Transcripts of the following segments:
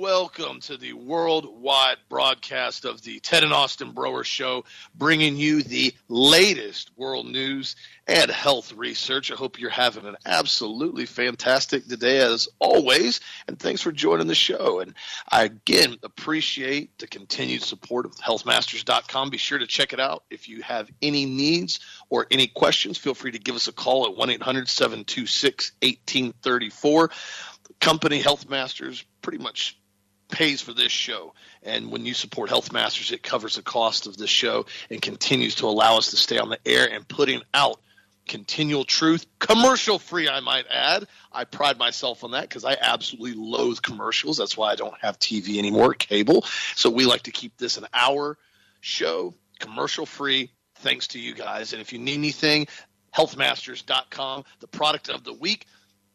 welcome to the worldwide broadcast of the Ted and Austin Broer Show, bringing you the latest world news and health research. I hope you're having an absolutely fantastic day as always, and thanks for joining the show. And I again appreciate the continued support of healthmasters.com. Be sure to check it out. If you have any needs or any questions, feel free to give us a call at 1 800 726 1834 company Health Masters pretty much pays for this show. And when you support Health Masters, it covers the cost of this show and continues to allow us to stay on the air and putting out continual truth, commercial free, I might add. I pride myself on that because I absolutely loathe commercials. That's why I don't have TV anymore, cable. So we like to keep this an hour show, commercial free, thanks to you guys. And if you need anything, healthmasters.com, the product of the week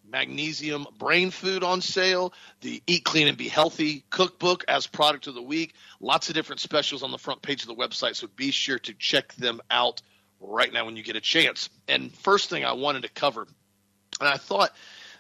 magnesium brain food on sale, the Eat Clean and Be Healthy cookbook as product of the week. Lots of different specials on the front page of the website, so be sure to check them out right now when you get a chance. And first thing I wanted to cover, and I thought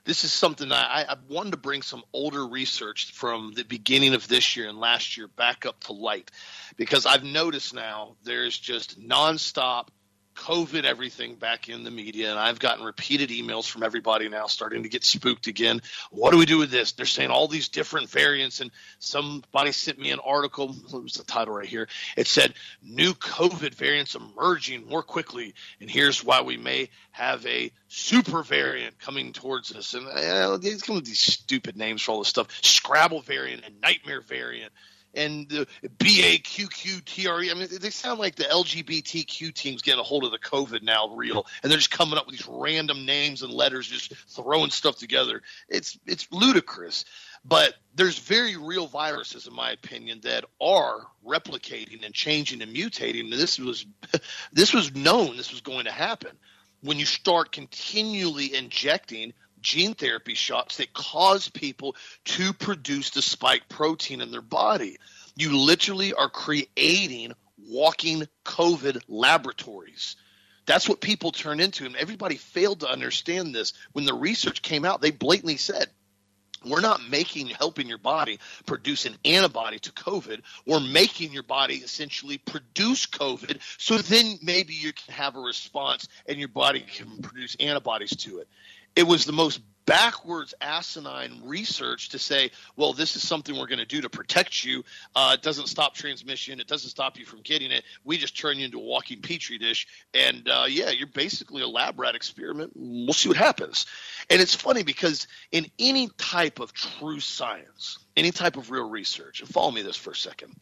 this is something I, I wanted to bring some older research from the beginning of this year and last year back up to light because I've noticed now there's just nonstop COVID everything back in the media, and I've gotten repeated emails from everybody now starting to get spooked again. What do we do with this? They're saying all these different variants, and somebody sent me an article. What was the title right here? It said new COVID variants emerging more quickly, and here's why we may have a super variant coming towards us. And uh, these come with these stupid names for all this stuff: Scrabble variant and Nightmare variant and the BAQQTRE. I mean, they sound like the LGBTQ teams getting a hold of the COVID now real, and they're just coming up with these random names and letters, just throwing stuff together. It's it's ludicrous. But there's very real viruses, in my opinion, that are replicating and changing and mutating. And this was this was known. This was going to happen when you start continually injecting gene therapy shots that cause people to produce the spike protein in their body. You literally are creating walking COVID laboratories. That's what people turn into. And everybody failed to understand this. When the research came out, they blatantly said, we're not making helping your body produce an antibody to COVID. We're making your body essentially produce COVID so then maybe you can have a response and your body can produce antibodies to it it was the most backwards asinine research to say well this is something we're going to do to protect you. Uh, it doesn't stop transmission. It doesn't stop you from getting it. We just turn you into a walking petri dish. And uh, yeah you're basically a lab rat experiment. We'll see what happens. And it's funny because in any type of true science any type of real research and follow me this for a second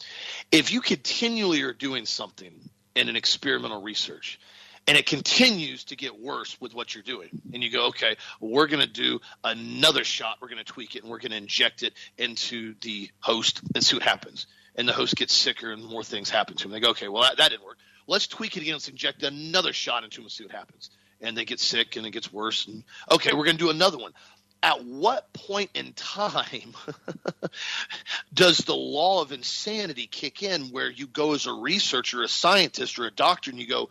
if you continually are doing something in an experimental research and it continues to get worse with what you're doing. And you go, okay, we're going to do another shot. We're going to tweak it and we're going to inject it into the host and see what happens. And the host gets sicker and more things happen to him. They go, okay, well, that, that didn't work. Let's tweak it again. Let's inject another shot into him and see what happens. And they get sick and it gets worse. And okay, we're going to do another one at what point in time does the law of insanity kick in where you go as a researcher, a scientist, or a doctor and you go,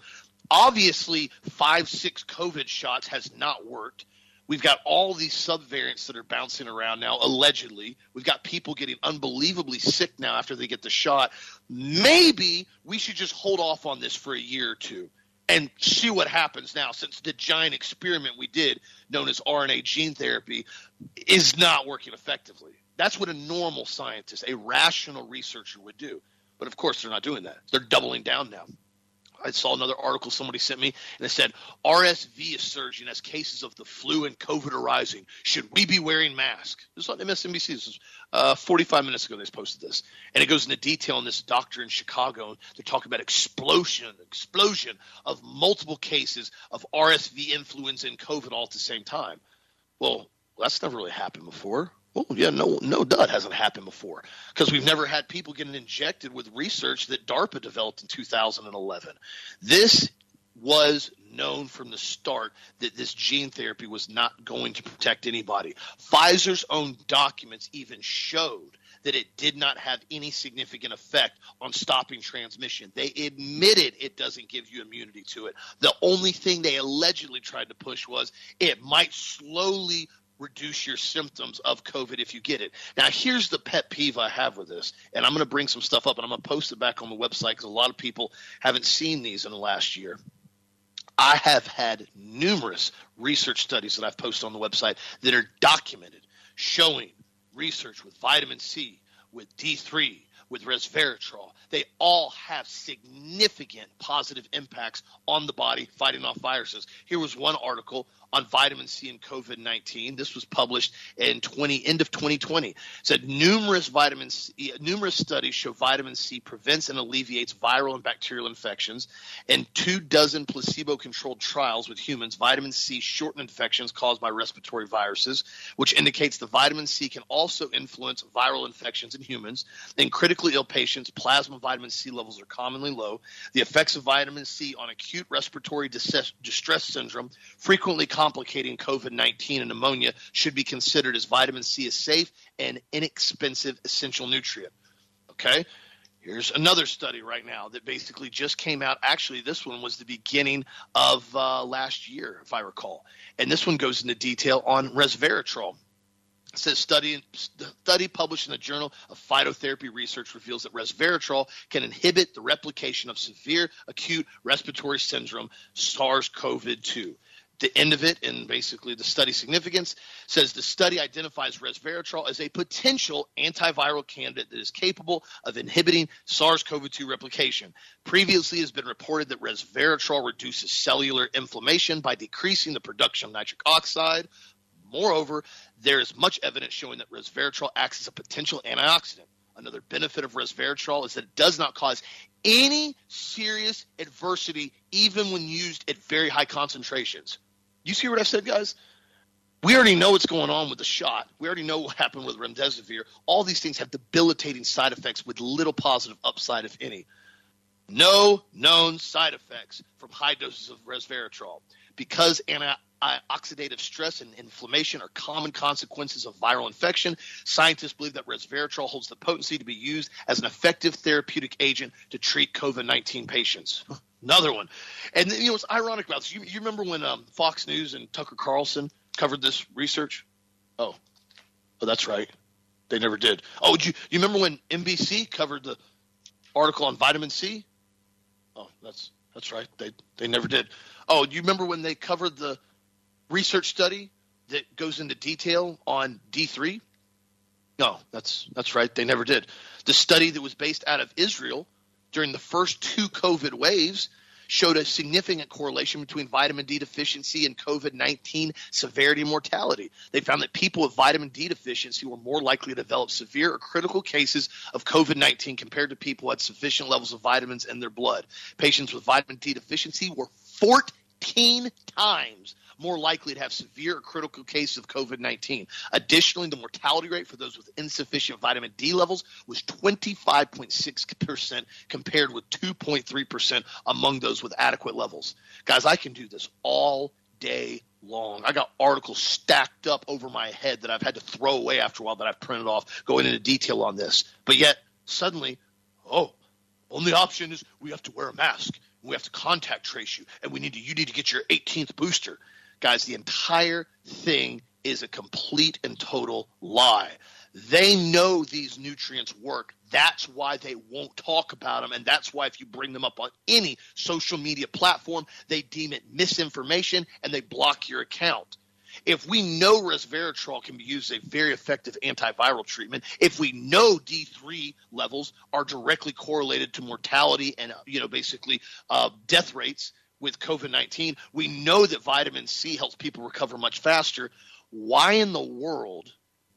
Obviously, five, six COVID shots has not worked. We've got all these subvariants that are bouncing around now, allegedly. We've got people getting unbelievably sick now after they get the shot. Maybe we should just hold off on this for a year or two and see what happens now since the giant experiment we did, known as RNA gene therapy, is not working effectively. That's what a normal scientist, a rational researcher would do. But of course, they're not doing that. They're doubling down now. I saw another article somebody sent me, and it said RSV is surging as cases of the flu and COVID are rising. Should we be wearing masks? This is on MSNBC. This is uh, 45 minutes ago. They posted this, and it goes into detail on this doctor in Chicago. They're talking about explosion, explosion of multiple cases of RSV, influenza, and COVID all at the same time. Well, that's never really happened before. Oh yeah, no, no, that hasn't happened before because we've never had people getting injected with research that DARPA developed in 2011. This was known from the start that this gene therapy was not going to protect anybody. Pfizer's own documents even showed that it did not have any significant effect on stopping transmission. They admitted it doesn't give you immunity to it. The only thing they allegedly tried to push was it might slowly reduce your symptoms of COVID if you get it. Now, here's the pet peeve I have with this, and I'm going to bring some stuff up and I'm going to post it back on the website because a lot of people haven't seen these in the last year. I have had numerous research studies that I've posted on the website that are documented showing research with vitamin C, with D3, with resveratrol. They all have significant positive impacts on the body fighting off viruses. Here was one article on vitamin C and COVID 19. This was published in 20, end of 2020. It said numerous vitamin numerous studies show vitamin C prevents and alleviates viral and bacterial infections. In two dozen placebo controlled trials with humans, vitamin C shortened infections caused by respiratory viruses, which indicates the vitamin C can also influence viral infections in humans. In critically ill patients, plasma vitamin C levels are commonly low. The effects of vitamin C on acute respiratory distress syndrome frequently complicating COVID 19 and pneumonia should be considered as vitamin C is safe and inexpensive essential nutrient. Okay. Here's another study right now that basically just came out. Actually, this one was the beginning of uh, last year, if I recall. And this one goes into detail on resveratrol. It says study study published in the Journal of Phytotherapy Research reveals that resveratrol can inhibit the replication of severe acute respiratory syndrome SARS-CoV-2 the end of it and basically the study significance says the study identifies resveratrol as a potential antiviral candidate that is capable of inhibiting SARS-CoV-2 replication. Previously, it has been reported that resveratrol reduces cellular inflammation by decreasing the production of nitric oxide. Moreover, there is much evidence showing that resveratrol acts as a potential antioxidant. Another benefit of resveratrol is that it does not cause any serious adversity, even when used at very high concentrations. You see what I said, guys? We already know what's going on with the shot. We already know what happened with remdesivir. All these things have debilitating side effects with little positive upside, if any. No known side effects from high doses of resveratrol. Because antioxidative stress and inflammation are common consequences of viral infection, scientists believe that resveratrol holds the potency to be used as an effective therapeutic agent to treat COVID 19 patients. Another one. And you know what's ironic about this? You, you remember when um, Fox News and Tucker Carlson covered this research? Oh, oh, that's right. They never did. Oh, you you remember when NBC covered the article on vitamin C? Oh, that's that's right. They they never did. Oh, do you remember when they covered the research study that goes into detail on D3? No, that's that's right. They never did. The study that was based out of Israel during the first two COVID waves showed a significant correlation between vitamin D deficiency and COVID 19 severity mortality. They found that people with vitamin D deficiency were more likely to develop severe or critical cases of COVID 19 compared to people who had sufficient levels of vitamins in their blood. Patients with vitamin D deficiency were 14 times more likely to have severe or critical cases of COVID 19. Additionally, the mortality rate for those with insufficient vitamin D levels was 25.6% compared with 2.3% among those with adequate levels. Guys, I can do this all day long. I got articles stacked up over my head that I've had to throw away after a while that I've printed off going into detail on this. But yet, suddenly, oh, only option is we have to wear a mask. We have to contact trace you, and we need to. You need to get your 18th booster. Guys, the entire thing is a complete and total lie. They know these nutrients work. That's why they won't talk about them. And that's why if you bring them up on any social media platform, they deem it misinformation and they block your account. If we know resveratrol can be used as a very effective antiviral treatment, if we know D3 levels are directly correlated to mortality and, you know, basically uh, death rates, with COVID 19. We know that vitamin C helps people recover much faster. Why in the world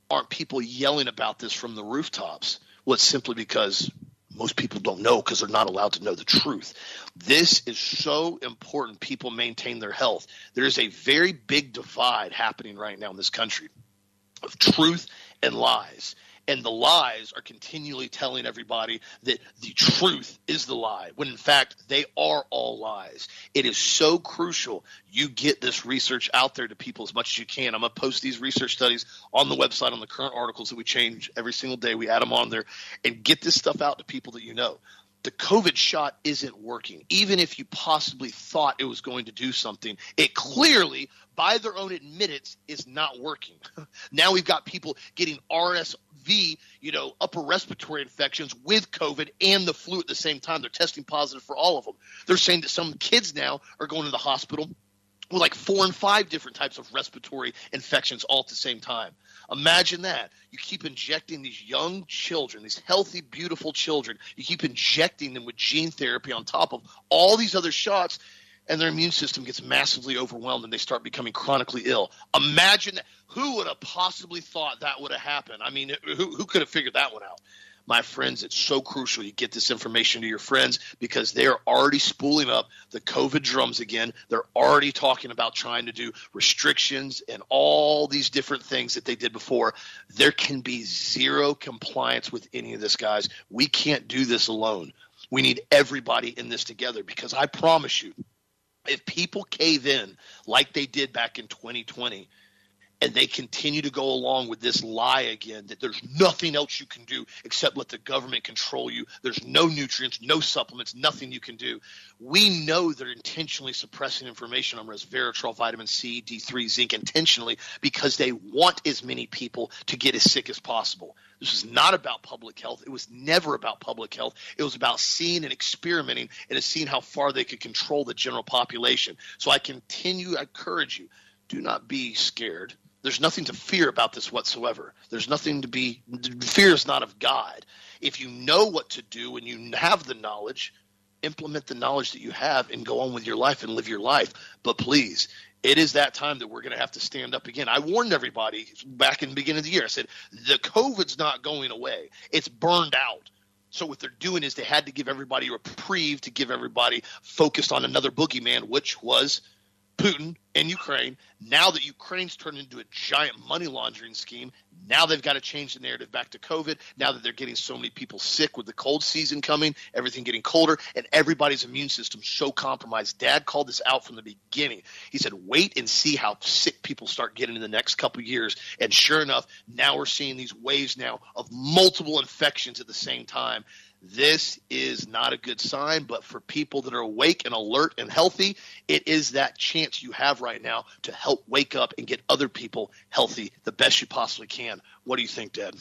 aren't people yelling about this from the rooftops? Well, it's simply because most people don't know because they're not allowed to know the truth. This is so important people maintain their health. There is a very big divide happening right now in this country of truth and lies and the lies are continually telling everybody that the truth is the lie when in fact they are all lies. It is so crucial you get this research out there to people as much as you can. I'm going to post these research studies on the website on the current articles that we change every single day. We add them on there and get this stuff out to people that you know the COVID shot isn't working. Even if you possibly thought it was going to do something, it clearly, by their own admittance, is not working. now we've got people getting RSV, you know, upper respiratory infections with COVID and the flu at the same time. They're testing positive for all of them. They're saying that some kids now are going to the hospital with like four and five different types of respiratory infections all at the same time. Imagine that. You keep injecting these young children, these healthy, beautiful children, you keep injecting them with gene therapy on top of all these other shots, and their immune system gets massively overwhelmed and they start becoming chronically ill. Imagine that. Who would have possibly thought that would have happened? I mean, who, who could have figured that one out? My friends, it's so crucial you get this information to your friends because they're already spooling up the COVID drums again. They're already talking about trying to do restrictions and all these different things that they did before. There can be zero compliance with any of this, guys. We can't do this alone. We need everybody in this together because I promise you, if people cave in like they did back in 2020, and they continue to go along with this lie again that there's nothing else you can do except let the government control you. There's no nutrients, no supplements, nothing you can do. We know they're intentionally suppressing information on resveratrol, vitamin C, D3, zinc intentionally because they want as many people to get as sick as possible. This is not about public health. It was never about public health. It was about seeing and experimenting and seeing how far they could control the general population. So I continue, I encourage you, do not be scared there's nothing to fear about this whatsoever. There's nothing to be, fear is not of God. If you know what to do and you have the knowledge, implement the knowledge that you have and go on with your life and live your life. But please, it is that time that we're going to have to stand up again. I warned everybody back in the beginning of the year. I said, the COVID's not going away, it's burned out. So what they're doing is they had to give everybody a reprieve to give everybody focused on another boogeyman, which was Putin and Ukraine. Now that Ukraine's turned into a giant money laundering scheme, now they've got to change the narrative back to COVID. Now that they're getting so many people sick with the cold season coming, everything getting colder, and everybody's immune system so compromised. Dad called this out from the beginning. He said, "Wait and see how sick people start getting in the next couple years." And sure enough, now we're seeing these waves now of multiple infections at the same time. This is not a good sign, but for people that are awake and alert and healthy, it is that chance you have right now to help wake up and get other people healthy the best you possibly can. What do you think, Dad?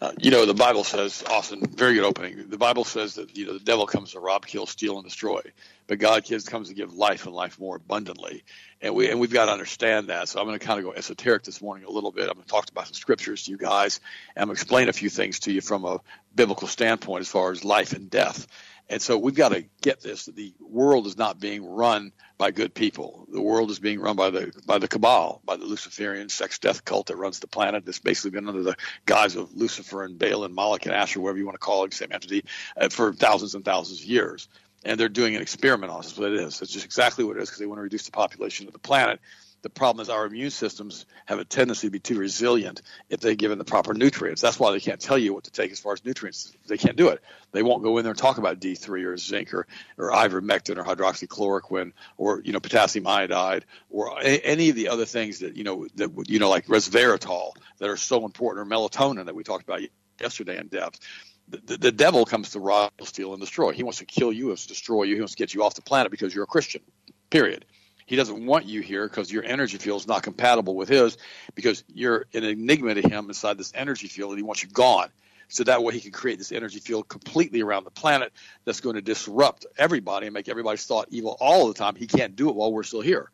Uh, you know, the Bible says often, very good opening. The Bible says that, you know, the devil comes to rob, kill, steal, and destroy. But God comes to give life and life more abundantly. And, we, and we've got to understand that. So I'm going to kind of go esoteric this morning a little bit. I'm going to talk about some scriptures to you guys. And I'm going to explain a few things to you from a biblical standpoint as far as life and death. And so we've got to get this. The world is not being run by good people. The world is being run by the by the cabal, by the Luciferian sex death cult that runs the planet. That's basically been under the guise of Lucifer and Baal and Moloch and Asher, whatever you want to call it, same entity, uh, for thousands and thousands of years. And they're doing an experiment on us. That's what it is. It's just exactly what it is because they want to reduce the population of the planet the problem is our immune systems have a tendency to be too resilient if they're given the proper nutrients. That's why they can't tell you what to take as far as nutrients. They can't do it. They won't go in there and talk about D3 or zinc or, or ivermectin or hydroxychloroquine or you know potassium iodide or a, any of the other things that you know that you know like resveratrol that are so important or melatonin that we talked about yesterday in depth. The, the, devil comes to rob, steal, and destroy. He wants to kill you, he wants to destroy you, he wants to get you off the planet because you're a Christian. Period. He doesn't want you here because your energy field is not compatible with his because you're an enigma to him inside this energy field and he wants you gone. So that way he can create this energy field completely around the planet that's going to disrupt everybody and make everybody's thought evil all the time. He can't do it while we're still here.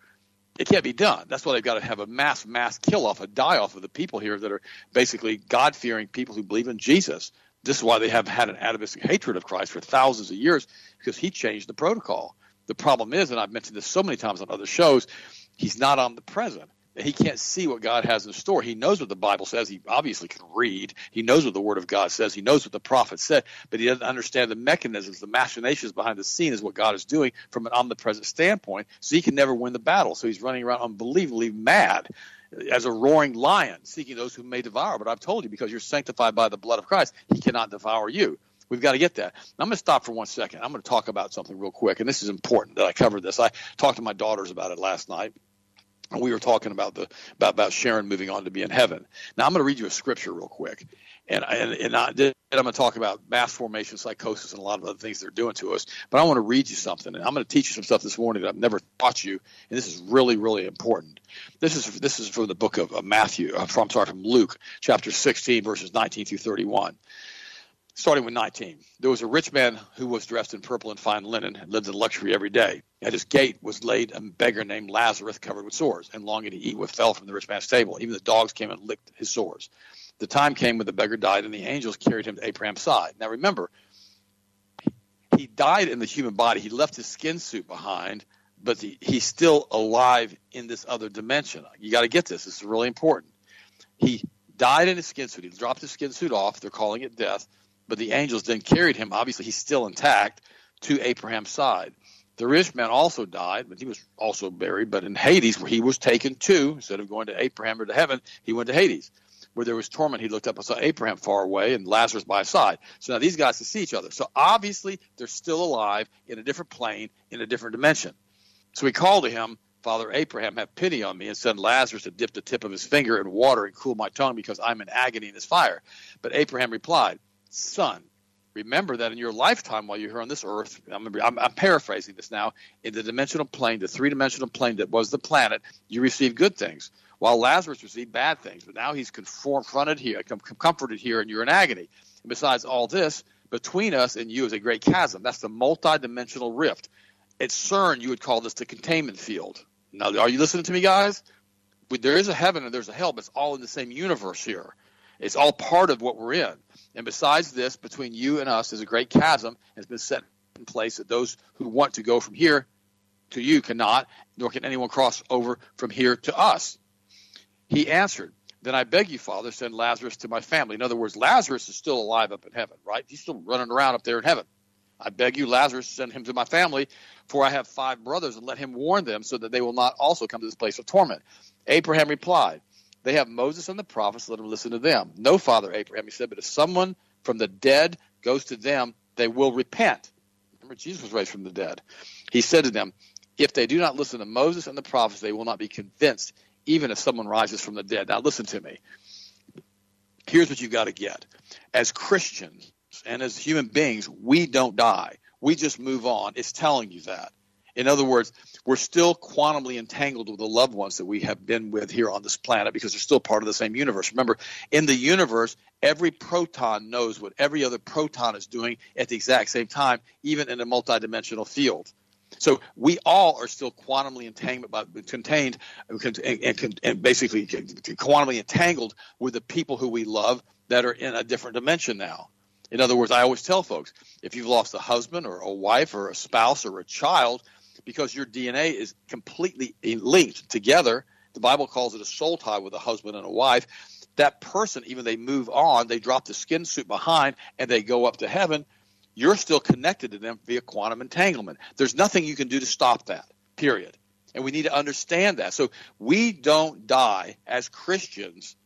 It can't be done. That's why they've got to have a mass, mass kill off, a die off of the people here that are basically God fearing people who believe in Jesus. This is why they have had an atavistic hatred of Christ for thousands of years because he changed the protocol. The problem is, and I've mentioned this so many times on other shows, he's not omnipresent. He can't see what God has in store. He knows what the Bible says. He obviously can read. He knows what the Word of God says. He knows what the prophet said, but he doesn't understand the mechanisms, the machinations behind the scene is what God is doing from an omnipresent standpoint. So he can never win the battle. So he's running around unbelievably mad as a roaring lion, seeking those who may devour. But I've told you, because you're sanctified by the blood of Christ, he cannot devour you. We've got to get that. I'm going to stop for one second. I'm going to talk about something real quick, and this is important that I cover this. I talked to my daughters about it last night. And we were talking about the about, about Sharon moving on to be in heaven. Now I'm going to read you a scripture real quick, And, and, and I, then I'm going to talk about mass formation psychosis and a lot of other things they're doing to us. But I want to read you something, and I'm going to teach you some stuff this morning that I've never taught you, and this is really, really important. This is this is from the book of, of Matthew. Uh, from, I'm sorry, from Luke, chapter 16, verses 19 through 31 starting with 19. There was a rich man who was dressed in purple and fine linen and lived in luxury every day. At his gate was laid a beggar named Lazarus covered with sores, and longing to eat what fell from the rich man's table. Even the dogs came and licked his sores. The time came when the beggar died, and the angels carried him to Abraham's side. Now remember, he died in the human body. He left his skin suit behind, but the, he's still alive in this other dimension. You got to get this. This is really important. He died in his skin suit. He dropped his skin suit off. They're calling it death but the angels then carried him. Obviously, he's still intact to Abraham's side. The rich man also died, but he was also buried. But in Hades, where he was taken to, instead of going to Abraham or to heaven, he went to Hades. Where there was torment, he looked up and saw Abraham far away and Lazarus by his side. So now these guys can see each other. So obviously, they're still alive in a different plane, in a different dimension. So he called to him, Father Abraham, have pity on me and send Lazarus to dip the tip of his finger in water and cool my tongue because I'm in agony in this fire. But Abraham replied, son. Remember that in your lifetime while you're here on this earth, I'm, I'm, I'm paraphrasing this now, in the dimensional plane, the three dimensional plane that was the planet, you received good things, while Lazarus received bad things. But now he's confronted here, comforted here, and you're in agony. And besides all this, between us and you is a great chasm. That's the multi-dimensional rift. At CERN, you would call this the containment field. Now, are you listening to me, guys? There is a heaven and there's a hell, but it's all in the same universe here. It's all part of what we're in. And besides this, between you and us is a great chasm has been set in place that those who want to go from here to you cannot, nor can anyone cross over from here to us. He answered, Then I beg you, Father, send Lazarus to my family. In other words, Lazarus is still alive up in heaven, right? He's still running around up there in heaven. I beg you, Lazarus, send him to my family, for I have five brothers, and let him warn them so that they will not also come to this place of torment. Abraham replied, they have Moses and the prophets, let them listen to them. No, Father Abraham, he said, but if someone from the dead goes to them, they will repent. Remember, Jesus was raised from the dead. He said to them, If they do not listen to Moses and the prophets, they will not be convinced, even if someone rises from the dead. Now, listen to me. Here's what you've got to get. As Christians and as human beings, we don't die. We just move on. It's telling you that. In other words, we're still quantumly entangled with the loved ones that we have been with here on this planet because they're still part of the same universe. Remember, in the universe, every proton knows what every other proton is doing at the exact same time, even in a multidimensional field. So we all are still quantumly entangled, by, contained, and, and, and basically quantumly entangled with the people who we love that are in a different dimension now. In other words, I always tell folks if you've lost a husband or a wife or a spouse or a child, because your DNA is completely linked together. The Bible calls it a soul tie with a husband and a wife. That person, even they move on, they drop the skin suit behind and they go up to heaven. You're still connected to them via quantum entanglement. There's nothing you can do to stop that, period. And we need to understand that. So we don't die as Christians.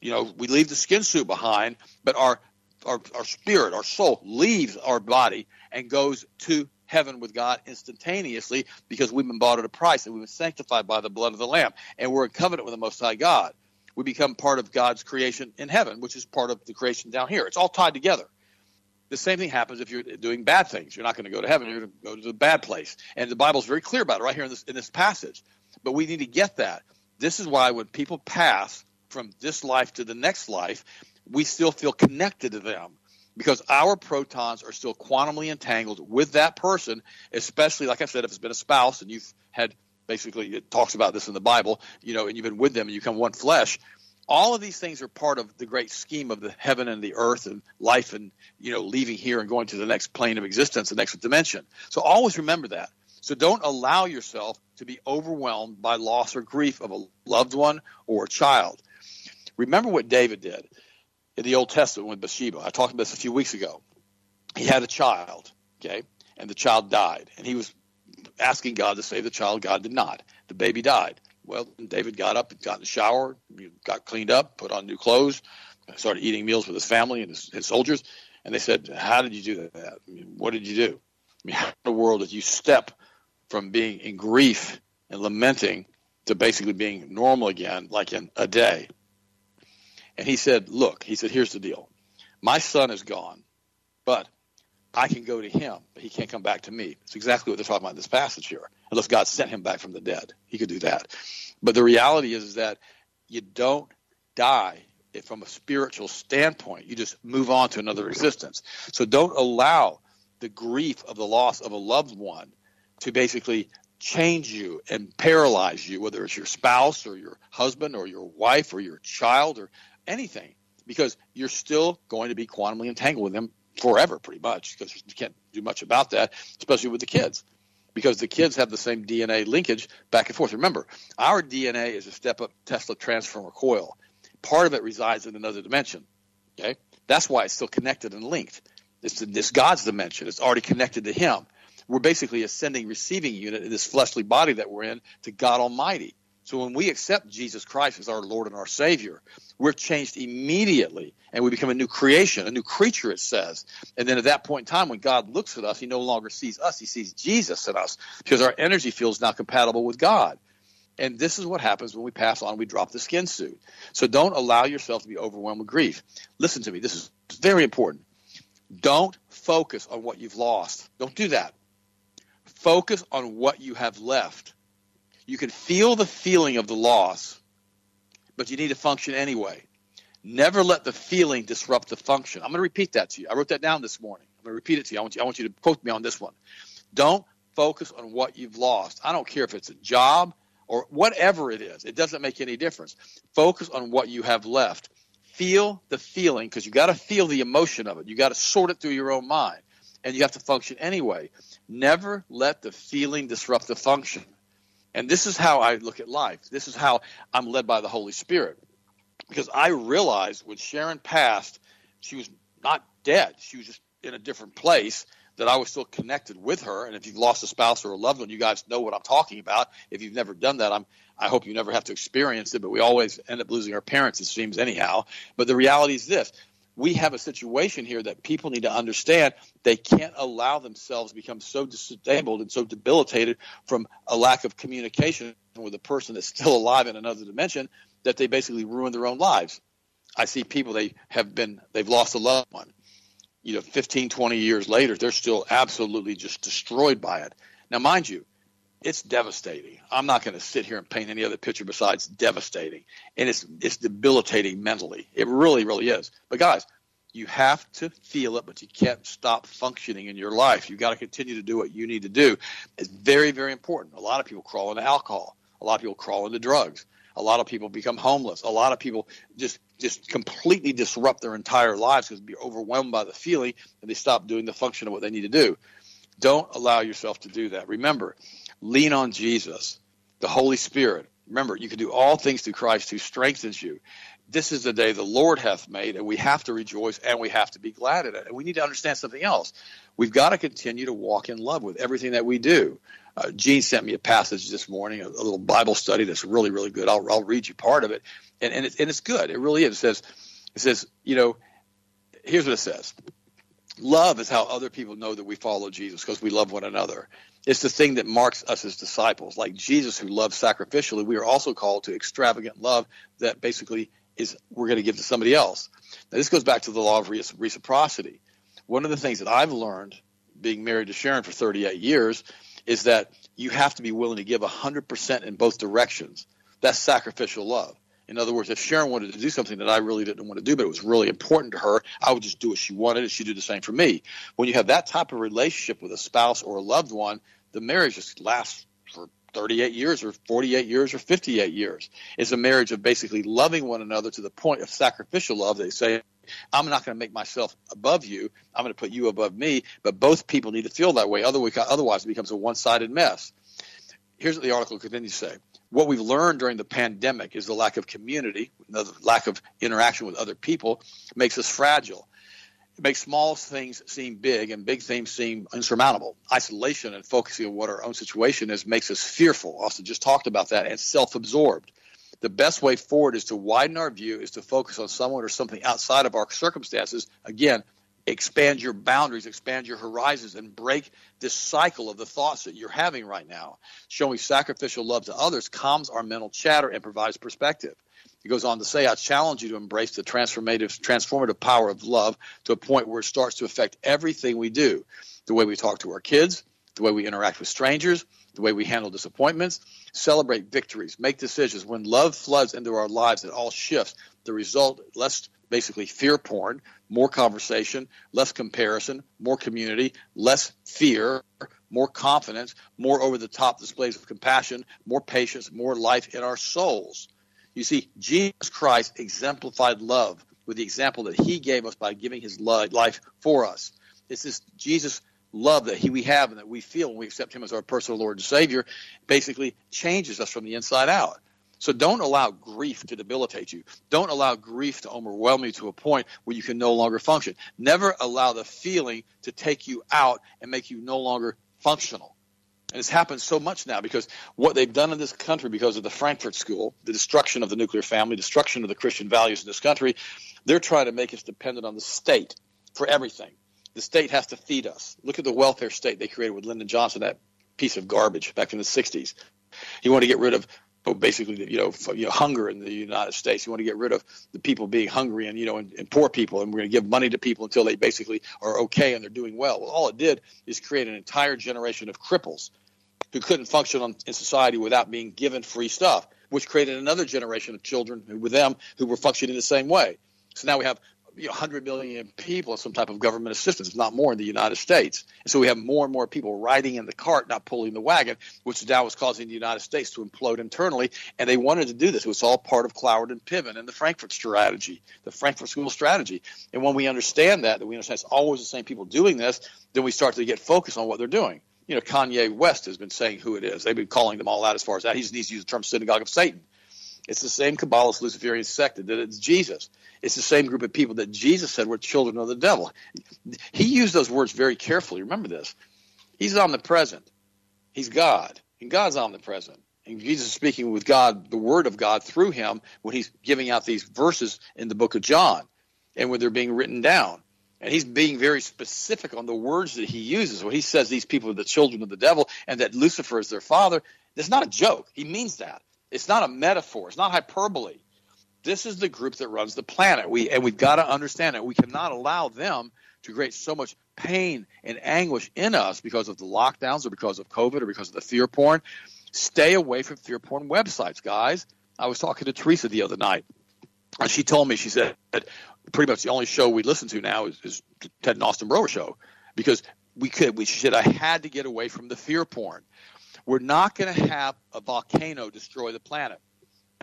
You know, we leave the skin suit behind, but our our, our spirit, our soul leaves our body and goes to heaven with God instantaneously because we've been bought at a price and we've been sanctified by the blood of the Lamb and we're in covenant with the Most High God. We become part of God's creation in heaven, which is part of the creation down here. It's all tied together. The same thing happens if you're doing bad things. You're not going to go to heaven. You're going to go to the bad place. And the Bible's very clear about it right here in this, in this passage. But we need to get that. This is why when people pass from this life to the next life, we still feel connected to them because our protons are still quantumly entangled with that person, especially, like I said, if it's been a spouse and you've had basically, it talks about this in the Bible, you know, and you've been with them and you become one flesh. All of these things are part of the great scheme of the heaven and the earth and life and, you know, leaving here and going to the next plane of existence, the next dimension. So always remember that. So don't allow yourself to be overwhelmed by loss or grief of a loved one or a child. Remember what David did in the Old Testament with Bathsheba. I talked about this a few weeks ago. He had a child, okay, and the child died, and he was asking God to save the child. God did not. The baby died. Well, David got up, got in the shower, got cleaned up, put on new clothes, started eating meals with his family and his, his soldiers. And they said, "How did you do that? I mean, what did you do? I mean, how in the world did you step from being in grief and lamenting to basically being normal again, like in a day?" And he said, Look, he said, here's the deal. My son is gone, but I can go to him, but he can't come back to me. It's exactly what they're talking about in this passage here. Unless God sent him back from the dead, he could do that. But the reality is, is that you don't die from a spiritual standpoint. You just move on to another existence. So don't allow the grief of the loss of a loved one to basically change you and paralyze you, whether it's your spouse or your husband or your wife or your child or anything, because you're still going to be quantumly entangled with them forever, pretty much, because you can't do much about that, especially with the kids, because the kids have the same DNA linkage back and forth. Remember, our DNA is a step up Tesla transformer coil. Part of it resides in another dimension. Okay, that's why it's still connected and linked. It's this God's dimension. It's already connected to Him. We're basically a sending receiving unit in this fleshly body that we're in to God Almighty. So when we accept Jesus Christ as our Lord and our Savior, we're changed immediately and we become a new creation, a new creature, it says. And then at that point in time, when God looks at us, he no longer sees us, he sees Jesus in us because our energy field is now compatible with God. And this is what happens when we pass on, we drop the skin suit. So don't allow yourself to be overwhelmed with grief. Listen to me, this is very important. Don't focus on what you've lost. Don't do that. Focus on what you have left. You can feel the feeling of the loss, but you need to function anyway. Never let the feeling disrupt the function. I'm going to repeat that to you. I wrote that down this morning. I'm going to repeat it to you. I want you, I want you to quote me on this one. Don't focus on what you've lost. I don't care if it's a job or whatever it is. It doesn't make any difference. Focus on what you have left. Feel the feeling because you got to feel the emotion of it. You got to sort it through your own mind, and you have to function anyway. Never let the feeling disrupt the function. And this is how I look at life. This is how I'm led by the Holy Spirit. Because I realized when Sharon passed, she was not dead. She was just in a different place that I was still connected with her. And if you've lost a spouse or a loved one, you guys know what I'm talking about. If you've never done that, I'm I hope you never have to experience it, but we always end up losing our parents, it seems anyhow. But the reality is this we have a situation here that people need to understand. They can't allow themselves to become so disabled and so debilitated from a lack of communication with a person that's still alive in another dimension that they basically ruin their own lives. I see people they have been they've lost a loved one. You know 15 20 years later they're still absolutely just destroyed by it. Now mind you it's devastating. I'm not going to sit here and paint any other picture besides devastating, and it's it's debilitating mentally. It really, really is. But guys, you have to feel it, but you can't stop functioning in your life. You've got to continue to do what you need to do. It's very, very important. A lot of people crawl into alcohol. A lot of people crawl into drugs. A lot of people become homeless. A lot of people just just completely disrupt their entire lives because they're overwhelmed by the feeling and they stop doing the function of what they need to do. Don't allow yourself to do that. Remember, lean on Jesus, the Holy Spirit. Remember, you can do all things through Christ who strengthens you. This is the day the Lord hath made, and we have to rejoice and we have to be glad in it. And we need to understand something else. We've got to continue to walk in love with everything that we do. Uh, Gene sent me a passage this morning, a, a, little Bible study that's really, really good. I'll, I'll read you part of it, and and, it, and it's good. It really is. It says, it says, you know, here's what it says: Love is how other people know that we follow Jesus because we love one another. It's the thing that marks us as disciples. Like Jesus, who loved sacrificially, we are also called to extravagant love that basically is we're going to give to somebody else. Now, this goes back to the law of reciprocity. One of the things that I've learned being married to Sharon for 38 years is that you have to be willing to give 100% in both directions. That's sacrificial love. In other words, if Sharon wanted to do something that I really didn't want to do, but it was really important to her, I would just do what she wanted, and she'd do the same for me. When you have that type of relationship with a spouse or a loved one, the marriage just lasts for 38 years or 48 years or 58 years. It's a marriage of basically loving one another to the point of sacrificial love. They say, I'm not going to make myself above you. I'm going to put you above me. But both people need to feel that way. Otherwise, it becomes a one sided mess. Here's what the article continues to say. What we've learned during the pandemic is the lack of community, the lack of interaction with other people makes us fragile. It makes small things seem big and big things seem insurmountable. Isolation and focusing on what our own situation is makes us fearful. Also, just talked about that and self absorbed. The best way forward is to widen our view, is to focus on someone or something outside of our circumstances. Again, expand your boundaries, expand your horizons, and break this cycle of the thoughts that you're having right now. Showing sacrificial love to others calms our mental chatter and provides perspective. He goes on to say, I challenge you to embrace the transformative, transformative power of love to a point where it starts to affect everything we do the way we talk to our kids, the way we interact with strangers, the way we handle disappointments, celebrate victories, make decisions. When love floods into our lives, it all shifts. The result, less basically fear porn, more conversation, less comparison, more community, less fear, more confidence, more over the top displays of compassion, more patience, more life in our souls. You see, Jesus Christ exemplified love with the example that he gave us by giving his life for us. It's this Jesus love that he, we have and that we feel when we accept him as our personal Lord and Savior basically changes us from the inside out. So don't allow grief to debilitate you. Don't allow grief to overwhelm you to a point where you can no longer function. Never allow the feeling to take you out and make you no longer functional. And it's happened so much now because what they've done in this country because of the Frankfurt School, the destruction of the nuclear family, destruction of the Christian values in this country, they're trying to make us dependent on the state for everything. The state has to feed us. Look at the welfare state they created with Lyndon Johnson, that piece of garbage back in the 60s. You want to get rid of basically, you know, you know, hunger in the United States. You want to get rid of the people being hungry and you know, and, and poor people, and we're going to give money to people until they basically are okay and they're doing well. Well, all it did is create an entire generation of cripples who couldn't function on, in society without being given free stuff, which created another generation of children with them who were functioning the same way. So now we have you know, 100 million people some type of government assistance, not more, in the United States. And so we have more and more people riding in the cart, not pulling the wagon, which now is causing the United States to implode internally. And they wanted to do this. It was all part of Cloward and Piven and the Frankfurt strategy, the Frankfurt School strategy. And when we understand that, that we understand it's always the same people doing this, then we start to get focused on what they're doing. You know, Kanye West has been saying who it is. They've been calling them all out as far as that. He needs to use the term synagogue of Satan. It's the same Kabbalist Luciferian sect that it's Jesus. It's the same group of people that Jesus said were children of the devil. He used those words very carefully. Remember this. He's omnipresent. He's God. And God's omnipresent. And Jesus is speaking with God, the Word of God, through him when he's giving out these verses in the book of John and when they're being written down. And he's being very specific on the words that he uses. When he says these people are the children of the devil and that Lucifer is their father, it's not a joke. He means that. It's not a metaphor. It's not hyperbole. This is the group that runs the planet. We and we've got to understand it. We cannot allow them to create so much pain and anguish in us because of the lockdowns or because of COVID or because of the fear porn. Stay away from fear porn websites, guys. I was talking to Teresa the other night, and she told me she said pretty much the only show we listen to now is, is Ted and Austin Broer show because we could. We said I had to get away from the fear porn. We're not going to have a volcano destroy the planet.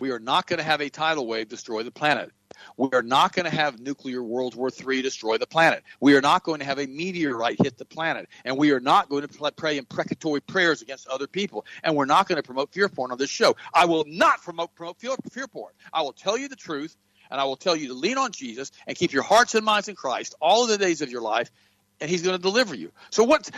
We are not going to have a tidal wave destroy the planet. We are not going to have nuclear World War III destroy the planet. We are not going to have a meteorite hit the planet. And we are not going to pray imprecatory prayers against other people. And we're not going to promote fear porn on this show. I will not promote, promote fear, fear porn. I will tell you the truth, and I will tell you to lean on Jesus and keep your hearts and minds in Christ all of the days of your life and he's going to deliver you. So what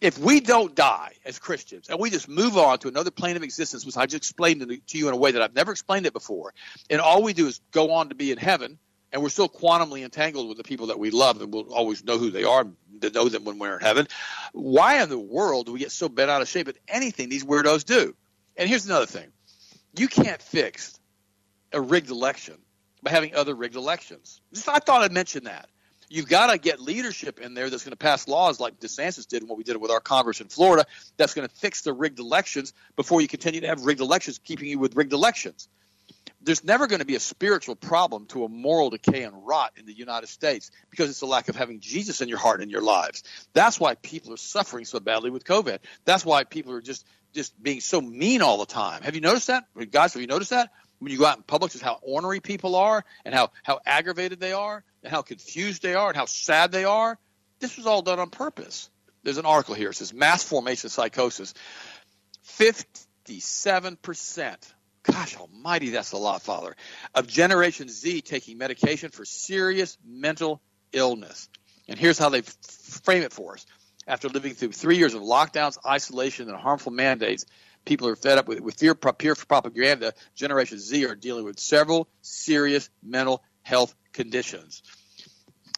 if we don't die as Christians and we just move on to another plane of existence, which I just explained to you in a way that I've never explained it before, and all we do is go on to be in heaven, and we're still quantumly entangled with the people that we love, and we'll always know who they are, to know them when we're in heaven. Why in the world do we get so bent out of shape at anything these weirdos do? And here's another thing: you can't fix a rigged election by having other rigged elections. Just, I thought I'd mention that you've got to get leadership in there that's going to pass laws like DeSantis did and what we did with our Congress in Florida that's going to fix the rigged elections before you continue to have rigged elections, keeping you with rigged elections. There's never going to be a spiritual problem to a moral decay and rot in the United States because it's the lack of having Jesus in your heart and your lives. That's why people are suffering so badly with COVID. That's why people are just just being so mean all the time. Have you noticed that? Guys, have you noticed that? When you go out in public, just how ornery people are and how, how aggravated they are and how confused they are and how sad they are. This was all done on purpose. There's an article here. It says mass formation psychosis. 57%. Gosh almighty, that's a lot, Father. Of Generation Z taking medication for serious mental illness. And here's how they frame it for us. After living through three years of lockdowns, isolation, and harmful mandates, people are fed up with, with fear, peer propaganda. Generation Z are dealing with several serious mental health conditions.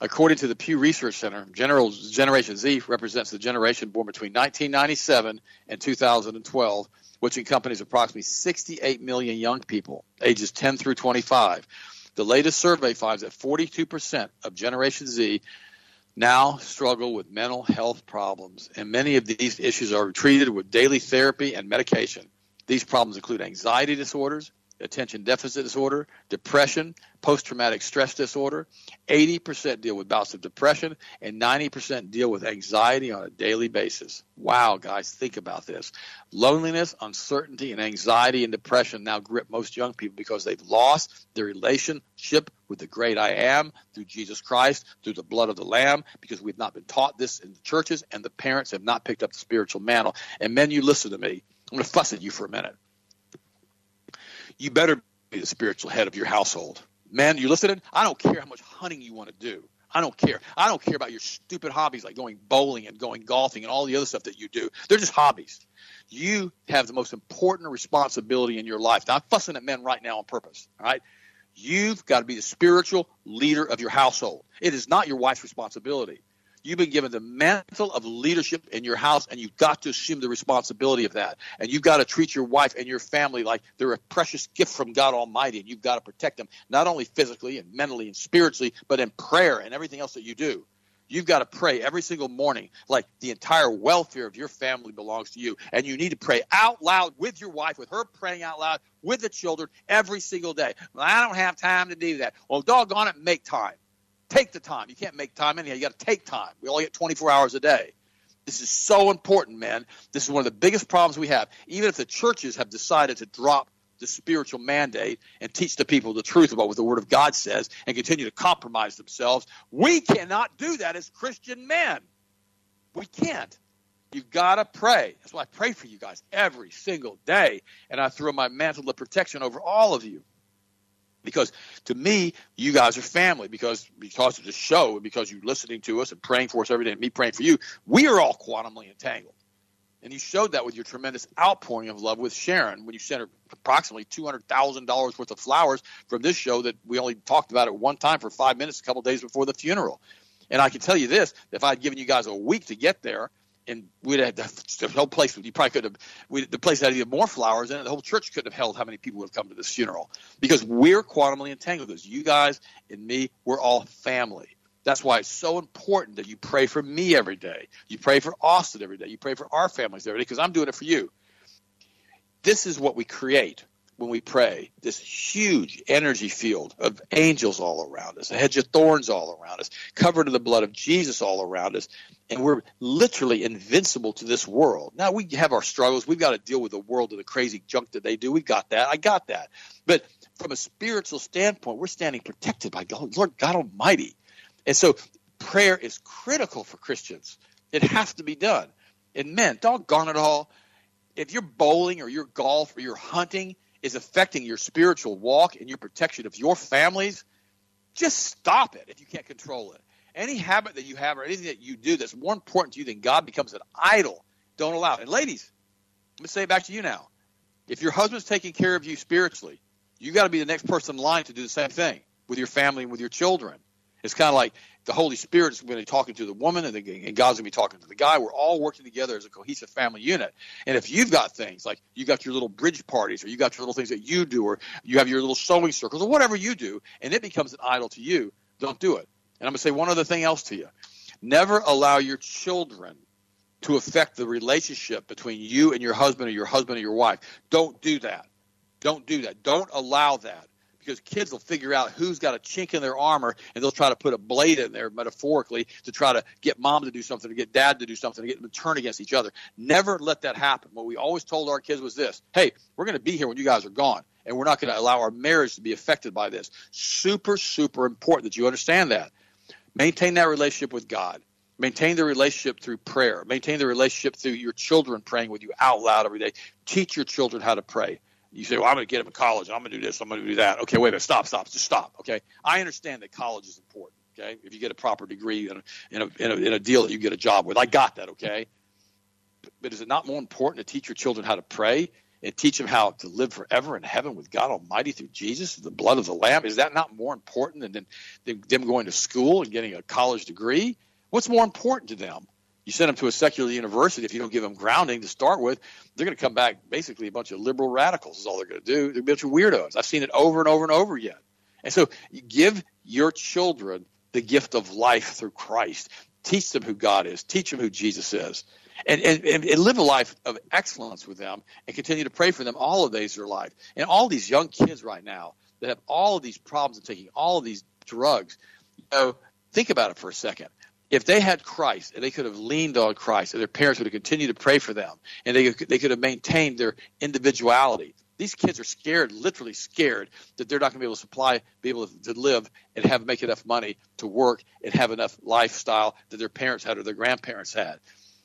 According to the Pew Research Center, General Generation Z represents the generation born between 1997 and 2012, which encompasses approximately 68 million young people ages 10 through 25. The latest survey finds that 42% of Generation Z now struggle with mental health problems, and many of these issues are treated with daily therapy and medication. These problems include anxiety disorders, attention deficit disorder, depression, post traumatic stress disorder. 80% deal with bouts of depression, and 90% deal with anxiety on a daily basis. Wow, guys, think about this. Loneliness, uncertainty, and anxiety and depression now grip most young people because they've lost their relationship with the great I am through Jesus Christ, through the blood of the Lamb, because we've not been taught this in the churches, and the parents have not picked up the spiritual mantle. And men, you listen to me. I'm going to fuss at you for a minute you better be the spiritual head of your household. Man, you listening? I don't care how much hunting you want to do. I don't care. I don't care about your stupid hobbies like going bowling and going golfing and all the other stuff that you do. They're just hobbies. You have the most important responsibility in your life. Now, I'm fussing at men right now on purpose. All right. You've got to be the spiritual leader of your household. It is not your wife's responsibility. You've been given the mantle of leadership in your house, and you've got to assume the responsibility of that. And you've got to treat your wife and your family like they're a precious gift from God Almighty, and you've got to protect them, not only physically and mentally and spiritually, but in prayer and everything else that you do. You've got to pray every single morning, like the entire welfare of your family belongs to you. And you need to pray out loud with your wife, with her praying out loud with the children every single day. Well, I don't have time to do that. Well, doggone it, make time. Take the time. You can't make time anyhow. You got to take time. We only get 24 hours a day. This is so important, man. This is one of the biggest problems we have. Even if the churches have decided to drop the spiritual mandate and teach the people the truth about what the Word of God says and continue to compromise themselves, we cannot do that as Christian men. We can't. You've got to pray. That's why I pray for you guys every single day. And I throw my mantle of protection over all of you because to me, you guys are family because because of the show and because you're listening to us and praying for us every day and me praying for you, we are all quantumly entangled. And you showed that with your tremendous outpouring of love with Sharon when you sent her approximately two hundred thousand dollars worth of flowers from this show that we only talked about it one time for five minutes a couple days before the funeral. And I can tell you this: if I'd given you guys a week to get there, and we'd have the whole place. You probably could have. We, the place had even more flowers in it. The whole church couldn't have held how many people would have come to this funeral because we're quantumly entangled. Because you guys and me, we're all family. That's why it's so important that you pray for me every day. You pray for Austin every day. You pray for our families every day because I'm doing it for you. This is what we create when we pray this huge energy field of angels all around us, a hedge of thorns all around us, covered in the blood of Jesus all around us, and we're literally invincible to this world. Now we have our struggles. We've got to deal with the world and the crazy junk that they do. We've got that. I got that. But from a spiritual standpoint, we're standing protected by God, Lord God Almighty. And so prayer is critical for Christians. It has to be done. And men, doggone it all, if you're bowling or you're golf or you're hunting is affecting your spiritual walk and your protection of your families, just stop it if you can't control it. Any habit that you have or anything that you do that's more important to you than God becomes an idol. Don't allow it. And ladies, let me say it back to you now. If your husband's taking care of you spiritually, you got to be the next person in line to do the same thing with your family and with your children. It's kind of like the Holy Spirit is going to be talking to the woman, and, the, and God's going to be talking to the guy. We're all working together as a cohesive family unit. And if you've got things like you got your little bridge parties, or you got your little things that you do, or you have your little sewing circles, or whatever you do, and it becomes an idol to you, don't do it. And I'm going to say one other thing else to you: never allow your children to affect the relationship between you and your husband, or your husband and your wife. Don't do that. Don't do that. Don't allow that because kids will figure out who's got a chink in their armor and they'll try to put a blade in there metaphorically to try to get mom to do something to get dad to do something to get them to turn against each other. Never let that happen. What we always told our kids was this hey we're going to be here when you guys are gone and we're not going to allow our marriage to be affected by this. Super super important that you understand that. Maintain that relationship with god. Maintain the relationship through prayer. Maintain the relationship through your children praying with you out loud every day. Teach your children how to pray you say, well, I'm going to get him in college. I'm going to do this. I'm going to do that. Okay, wait a minute. Stop, stop. Just stop. Okay. I understand that college is important. Okay. If you get a proper degree in a, in a, in a, deal that you get a job with, I got that. Okay. But is it not more important to teach your children how to pray and teach them how to live forever in heaven with God Almighty through Jesus, the blood of the Lamb? Is that not more important than, than them going to school and getting a college degree? What's more important to them? You send them to a secular university. If you don't give them grounding to start with, they're going to come back basically a bunch of liberal radicals. Is all they're going to do. They're a bunch of weirdos. I've seen it over and over and over again. And so, you give your children the gift of life through Christ. Teach them who God is. Teach them who Jesus is. And, and, and, live a life of excellence with them and continue to pray for them all of the days of their life. And all these young kids right now that have all of these problems and taking all of these drugs, you know, think about it for a second. If they had Christ and they could have leaned on Christ and their parents would have continued to pray for them and they, they could have maintained their individuality, these kids are scared, literally scared, that they're not going to be able to supply, be able to live and have make enough money to work and have enough lifestyle that their parents had or their grandparents had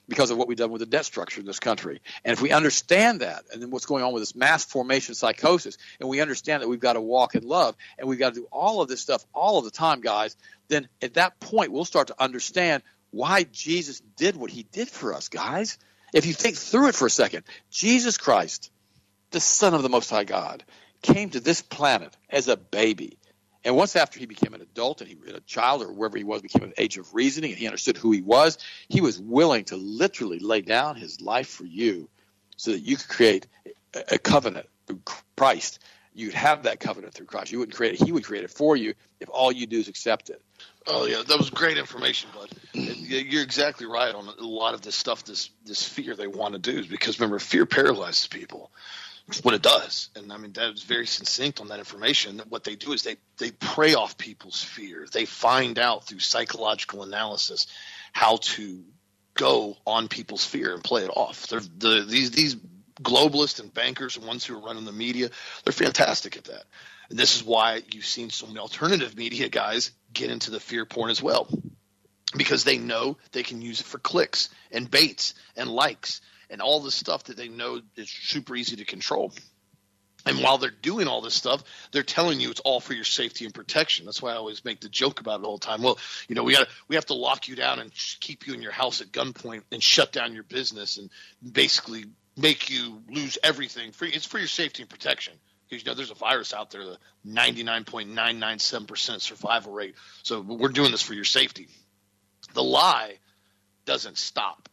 because of what we've done with the debt structure in this country. And if we understand that, and then what's going on with this mass formation psychosis, and we understand that we've got to walk in love, and we've got to do all of this stuff all of the time, guys, then at that point we'll start to understand why Jesus did what he did for us, guys. If you think through it for a second, Jesus Christ the Son of the Most High God, came to this planet as a baby. And once after he became an adult and he a child or wherever he was became an age of reasoning and he understood who he was, he was willing to literally lay down his life for you so that you could create a covenant through Christ. You'd have that covenant through Christ. You wouldn't create it. He would create it for you if all you do is accept it. Oh yeah, that was great information, bud. You're exactly right on a lot of this stuff. This this fear they want to do is because remember, fear paralyzes people what it does. And I mean, that was very succinct on that information. What they do is they, they prey off people's fear. They find out through psychological analysis how to go on people's fear and play it off. They're, the, these, these globalists and bankers and ones who are running the media, they're fantastic at that. And this is why you've seen so many alternative media guys get into the fear porn as well. Because they know they can use it for clicks and baits and likes and all the stuff that they know is super easy to control. And while they're doing all this stuff, they're telling you it's all for your safety and protection. That's why I always make the joke about it all the time. Well, you know, we got we have to lock you down and keep you in your house at gunpoint and shut down your business and basically make you lose everything. For it's for your safety and protection because you know there's a virus out there, the 99.997% survival rate. So we're doing this for your safety. The lie doesn't stop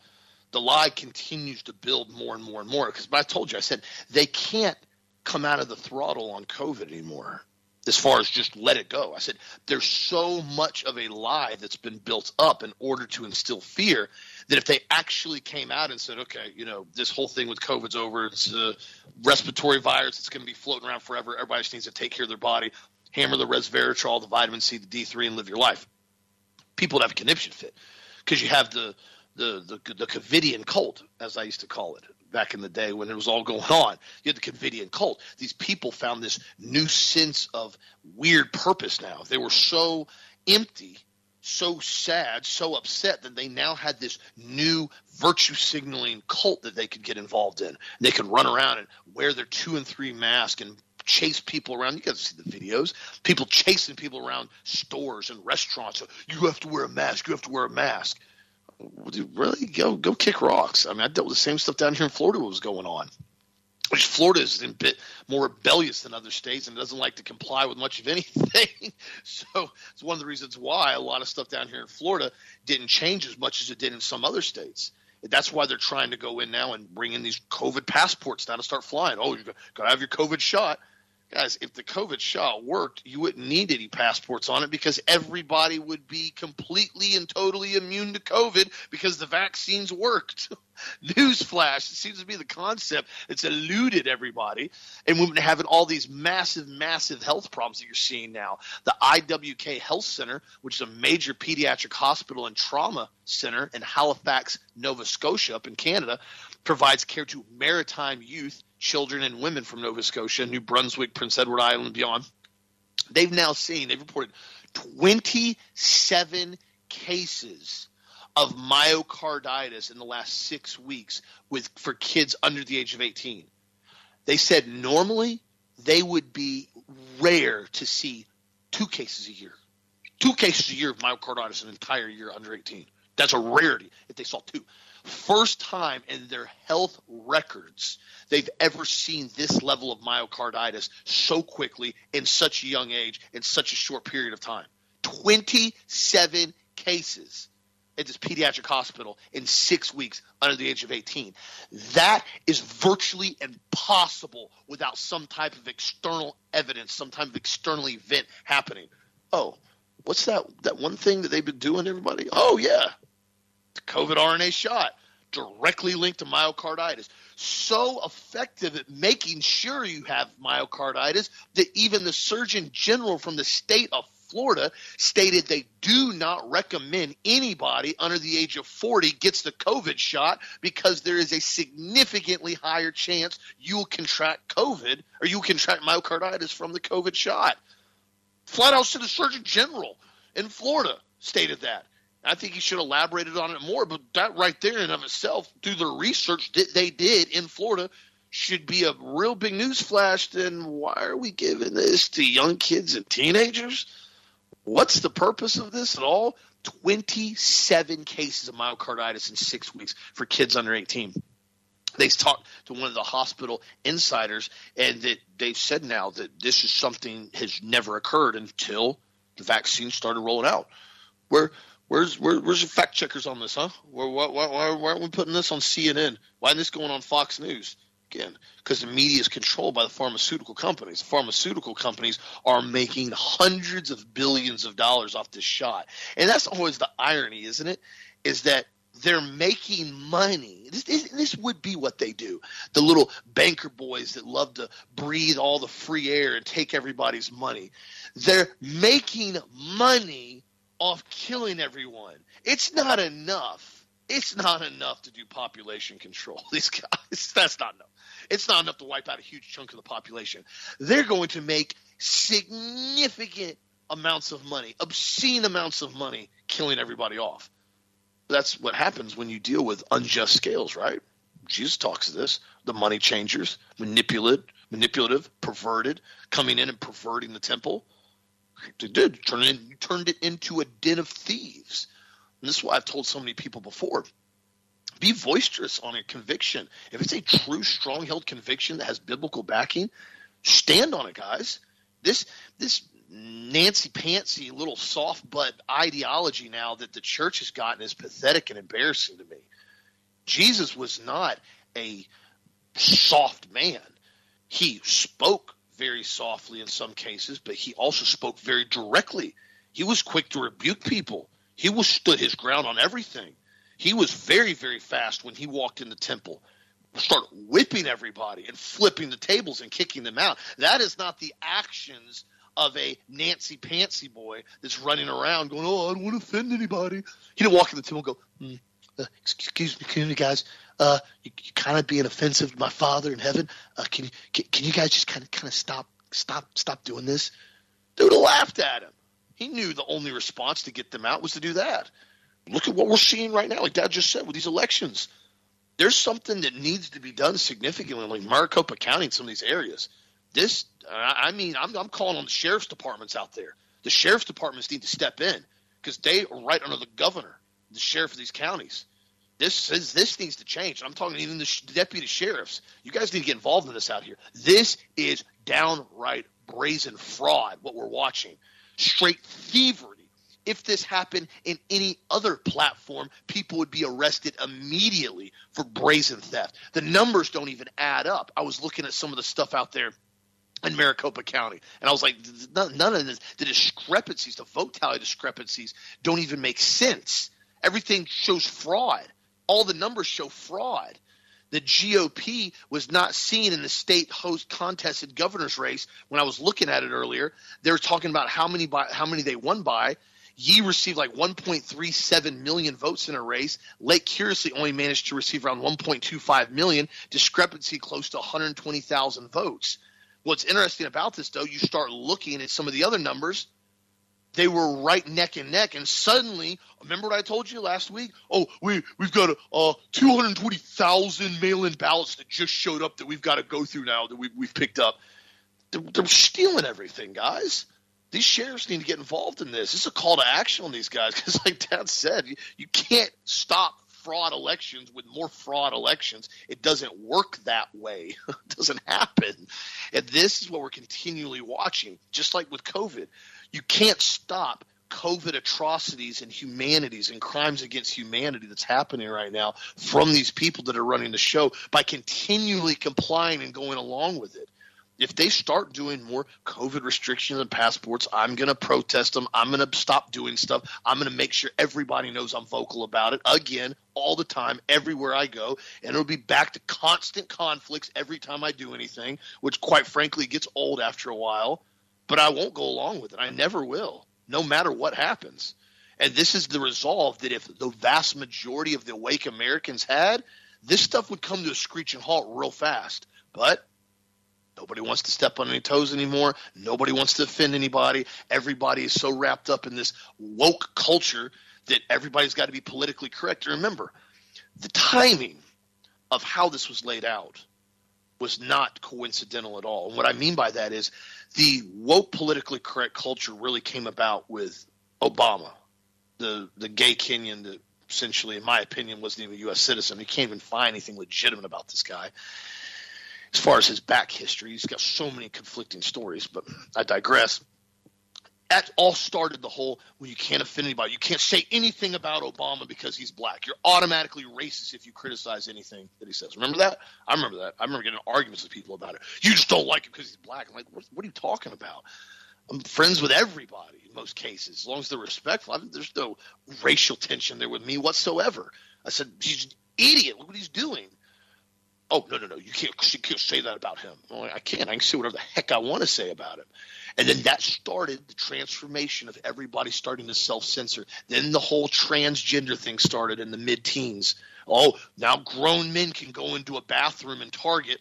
the lie continues to build more and more and more. Because I told you, I said they can't come out of the throttle on COVID anymore. As far as just let it go, I said there's so much of a lie that's been built up in order to instill fear that if they actually came out and said, okay, you know, this whole thing with COVID's over, it's a respiratory virus, it's going to be floating around forever. Everybody just needs to take care of their body, hammer the resveratrol, the vitamin C, the D3, and live your life. People would have a conniption fit because you have the the, the the Covidian cult, as I used to call it back in the day when it was all going on. You had the Covidian cult. These people found this new sense of weird purpose now. They were so empty, so sad, so upset that they now had this new virtue signaling cult that they could get involved in. And they could run around and wear their two and three mask and chase people around. You guys see the videos. People chasing people around stores and restaurants. You have to wear a mask. You have to wear a mask really go go kick rocks. I mean, I dealt with the same stuff down here in Florida What was going on. Which Florida is a bit more rebellious than other states and it doesn't like to comply with much of anything. so it's one of the reasons why a lot of stuff down here in Florida didn't change as much as it did in some other states. That's why they're trying to go in now and bring in these COVID passports now to start flying. Oh, you got to have your COVID shot guys, if the COVID shot worked, you wouldn't need any passports on it because everybody would be completely and totally immune to COVID because the vaccines worked. Newsflash, it seems to be the concept that's eluded everybody. And we've been having all these massive, massive health problems that you're seeing now. The IWK Health Center, which is a major pediatric hospital and trauma center in Halifax, Nova Scotia, up in Canada, provides care to maritime youth children and women from Nova Scotia, New Brunswick, Prince Edward Island, beyond. They've now seen, they've reported 27 cases of myocarditis in the last six weeks with for kids under the age of 18. They said normally they would be rare to see two cases a year. Two cases a year of myocarditis an entire year under 18. That's a rarity if they saw two. First time in their health records they've ever seen this level of myocarditis so quickly in such a young age in such a short period of time. 27 cases at this pediatric hospital in six weeks under the age of 18. That is virtually impossible without some type of external evidence, some type of external event happening. Oh, what's that that one thing that they've been doing everybody? Oh yeah. COVID RNA shot directly linked to myocarditis. So effective at making sure you have myocarditis that even the Surgeon General from the state of Florida stated they do not recommend anybody under the age of 40 gets the COVID shot because there is a significantly higher chance you will contract COVID or you will contract myocarditis from the COVID shot. Flat out said the Surgeon General in Florida stated that. I think he should have elaborated on it more, but that right there in of itself, through the research that they did in Florida, should be a real big news flash. Then why are we giving this to young kids and teenagers? What's the purpose of this at all? 27 cases of myocarditis in six weeks for kids under 18. They talked to one of the hospital insiders, and that they've said now that this is something has never occurred until the vaccine started rolling out. Where Where's where, where's the fact checkers on this, huh? Why, why, why, why aren't we putting this on CNN? Why isn't this going on Fox News? Again, because the media is controlled by the pharmaceutical companies. The pharmaceutical companies are making hundreds of billions of dollars off this shot, and that's always the irony, isn't it? Is that they're making money. This, this, this, would be what they do. The little banker boys that love to breathe all the free air and take everybody's money. They're making money off killing everyone. It's not enough. It's not enough to do population control. These guys, that's not enough. It's not enough to wipe out a huge chunk of the population. They're going to make significant amounts of money, obscene amounts of money, killing everybody off. That's what happens when you deal with unjust scales, right? Jesus talks to this. The money changers, manipulative, manipulative, perverted, coming in and perverting the temple they did turn it in, turned it into a den of thieves. And this is why I've told so many people before. Be boisterous on a conviction. If it's a true, strong-held conviction that has biblical backing, stand on it, guys. This this Nancy Pantsy little soft butt ideology now that the church has gotten is pathetic and embarrassing to me. Jesus was not a soft man. He spoke very softly in some cases, but he also spoke very directly. He was quick to rebuke people. He was stood his ground on everything. He was very, very fast when he walked in the temple. Start whipping everybody and flipping the tables and kicking them out. That is not the actions of a Nancy Pantsy boy that's running around going, "Oh, I don't want to offend anybody." He didn't walk in the temple and go, mm, uh, "Excuse me, guys, uh, you, you kind of being offensive to my Father in heaven. Uh, can you can, can you guys just kind of kind of stop stop stop doing this? Would laughed at him. He knew the only response to get them out was to do that. Look at what we're seeing right now, like Dad just said with these elections. There's something that needs to be done significantly, like Maricopa County in some of these areas. This, I mean, I'm, I'm calling on the sheriff's departments out there. The sheriff's departments need to step in because they are right under the governor, the sheriff of these counties. This is this needs to change. I'm talking even the deputy sheriffs. You guys need to get involved in this out here. This is downright brazen fraud. What we're watching, straight thievery. If this happened in any other platform, people would be arrested immediately for brazen theft. The numbers don't even add up. I was looking at some of the stuff out there in Maricopa County. And I was like, none of this, the discrepancies, the vote tally discrepancies don't even make sense. Everything shows fraud all the numbers show fraud. The GOP was not seen in the state host contested governor's race. When I was looking at it earlier, they were talking about how many by, how many they won by. Yee received like 1.37 million votes in a race. Lake Curiously only managed to receive around 1.25 million, discrepancy close to 120,000 votes. What's interesting about this, though, you start looking at some of the other numbers they were right neck and neck, and suddenly, remember what I told you last week? Oh, we we've got uh, 220,000 mail-in ballots that just showed up that we've got to go through now that we, we've picked up. They're, they're stealing everything, guys. These sheriffs need to get involved in this. Is a call to action on these guys because, like Dad said, you, you can't stop fraud elections with more fraud elections. It doesn't work that way. it doesn't happen. And this is what we're continually watching, just like with COVID. You can't stop COVID atrocities and humanities and crimes against humanity that's happening right now from these people that are running the show by continually complying and going along with it. If they start doing more COVID restrictions and passports, I'm going to protest them. I'm going to stop doing stuff. I'm going to make sure everybody knows I'm vocal about it again, all the time, everywhere I go. And it'll be back to constant conflicts every time I do anything, which quite frankly gets old after a while. But I won't go along with it. I never will no matter what happens. And this is the resolve that if the vast majority of the awake Americans had, this stuff would come to a screeching halt real fast. But nobody wants to step on any toes anymore. Nobody wants to offend anybody. Everybody is so wrapped up in this woke culture that everybody's got to be politically correct. And remember, the timing of how this was laid out was not coincidental at all. And what I mean by that is the woke politically correct culture really came about with Obama, the the gay Kenyan that essentially, in my opinion, wasn't even a U.S. citizen. You can't even find anything legitimate about this guy. As far as his back history, he's got so many conflicting stories, but I digress that all started the whole well, you can't offend anybody. You can't say anything about Obama because he's black. You're automatically racist if you criticize anything that he says. Remember that? I remember that. I remember getting arguments with people about it. You just don't like him because he's black. I'm like, what, what, are you talking about? I'm friends with everybody in most cases, as long as they're respectful. I mean, there's no racial tension there with me whatsoever. I said, he's an idiot. Look what he's doing. Oh no no no! You can't, you can't say that about him. Well, I can't. I can say whatever the heck I want to say about him. And then that started the transformation of everybody starting to self censor. Then the whole transgender thing started in the mid teens. Oh, now grown men can go into a bathroom in Target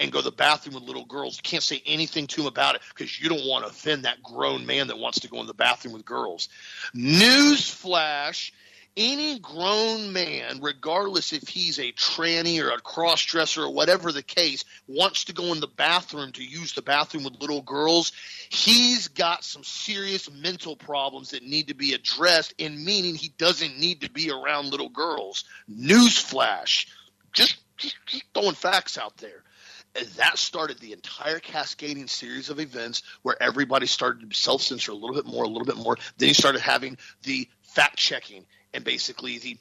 and go to the bathroom with little girls. You can't say anything to them about it because you don't want to offend that grown man that wants to go in the bathroom with girls. Newsflash any grown man, regardless if he's a tranny or a cross dresser or whatever the case, wants to go in the bathroom to use the bathroom with little girls, he's got some serious mental problems that need to be addressed, in meaning he doesn't need to be around little girls. Newsflash. Just, just, throwing facts out there. And that started the entire cascading series of events where everybody started to self censor a little bit more, a little bit more. Then he started having the fact checking and basically the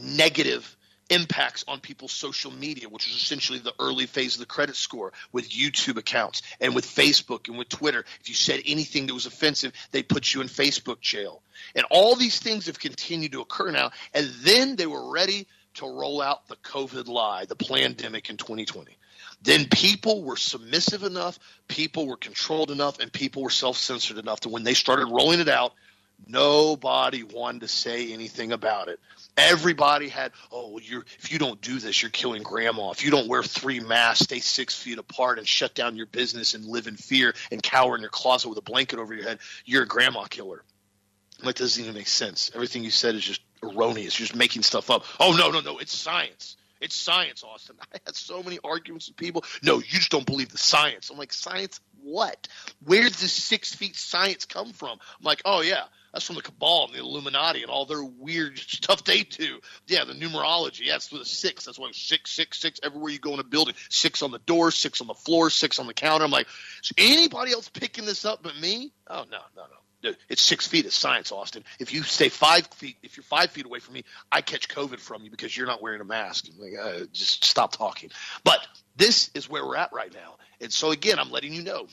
negative impacts on people's social media, which was essentially the early phase of the credit score with YouTube accounts and with Facebook and with Twitter. If you said anything that was offensive, they put you in Facebook jail. And all these things have continued to occur now. And then they were ready to roll out the COVID lie, the pandemic in 2020. Then people were submissive enough, people were controlled enough, and people were self censored enough to when they started rolling it out, Nobody wanted to say anything about it. Everybody had, oh, you're if you don't do this, you're killing grandma. If you don't wear three masks, stay six feet apart, and shut down your business and live in fear and cower in your closet with a blanket over your head, you're a grandma killer. That doesn't even make sense. Everything you said is just erroneous. You're just making stuff up. Oh no, no, no, it's science. It's science, Austin. I had so many arguments with people. No, you just don't believe the science. I'm like, science what? Where does this six feet science come from? I'm like, oh yeah, that's from the cabal and the Illuminati and all their weird stuff they do. Yeah, the numerology. Yeah, it's the six. That's why six, six, six. Everywhere you go in a building, six on the door, six on the floor, six on the counter. I'm like, is anybody else picking this up but me? Oh no, no, no. It's six feet. It's science, Austin. If you stay five feet, if you're five feet away from me, I catch COVID from you because you're not wearing a mask. Like, uh, just stop talking. But this is where we're at right now. And so again, I'm letting you know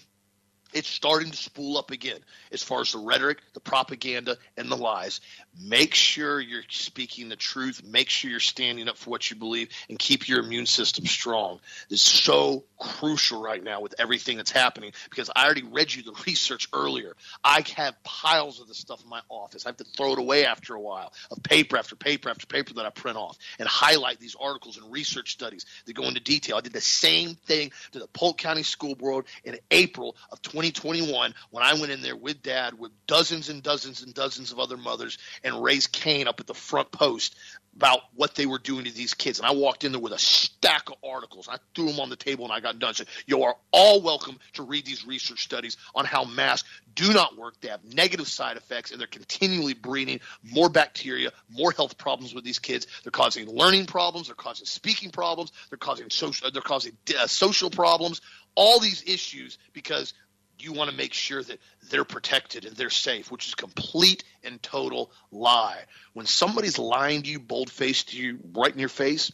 it's starting to spool up again as far as the rhetoric, the propaganda, and the lies. Make sure you're speaking the truth. Make sure you're standing up for what you believe and keep your immune system strong. It's so crucial right now with everything that's happening because I already read you the research earlier. I have piles of the stuff in my office. I have to throw it away after a while of paper after paper after paper that I print off and highlight these articles and research studies that go into detail. I did the same thing to the Polk County School Board in April of 2021 when I went in there with dad with dozens and dozens and dozens of other mothers and raised Cain up at the front post about what they were doing to these kids. And I walked in there with a stack of articles. I threw them on the table and I got done. Said, You are all welcome to read these research studies on how masks do not work. They have negative side effects and they're continually breeding more bacteria, more health problems with these kids. They're causing learning problems. They're causing speaking problems. They're causing social, they're causing uh, social problems. All these issues because you want to make sure that they're protected and they're safe, which is complete and total lie. When somebody's lying to you, bold faced to you, right in your face,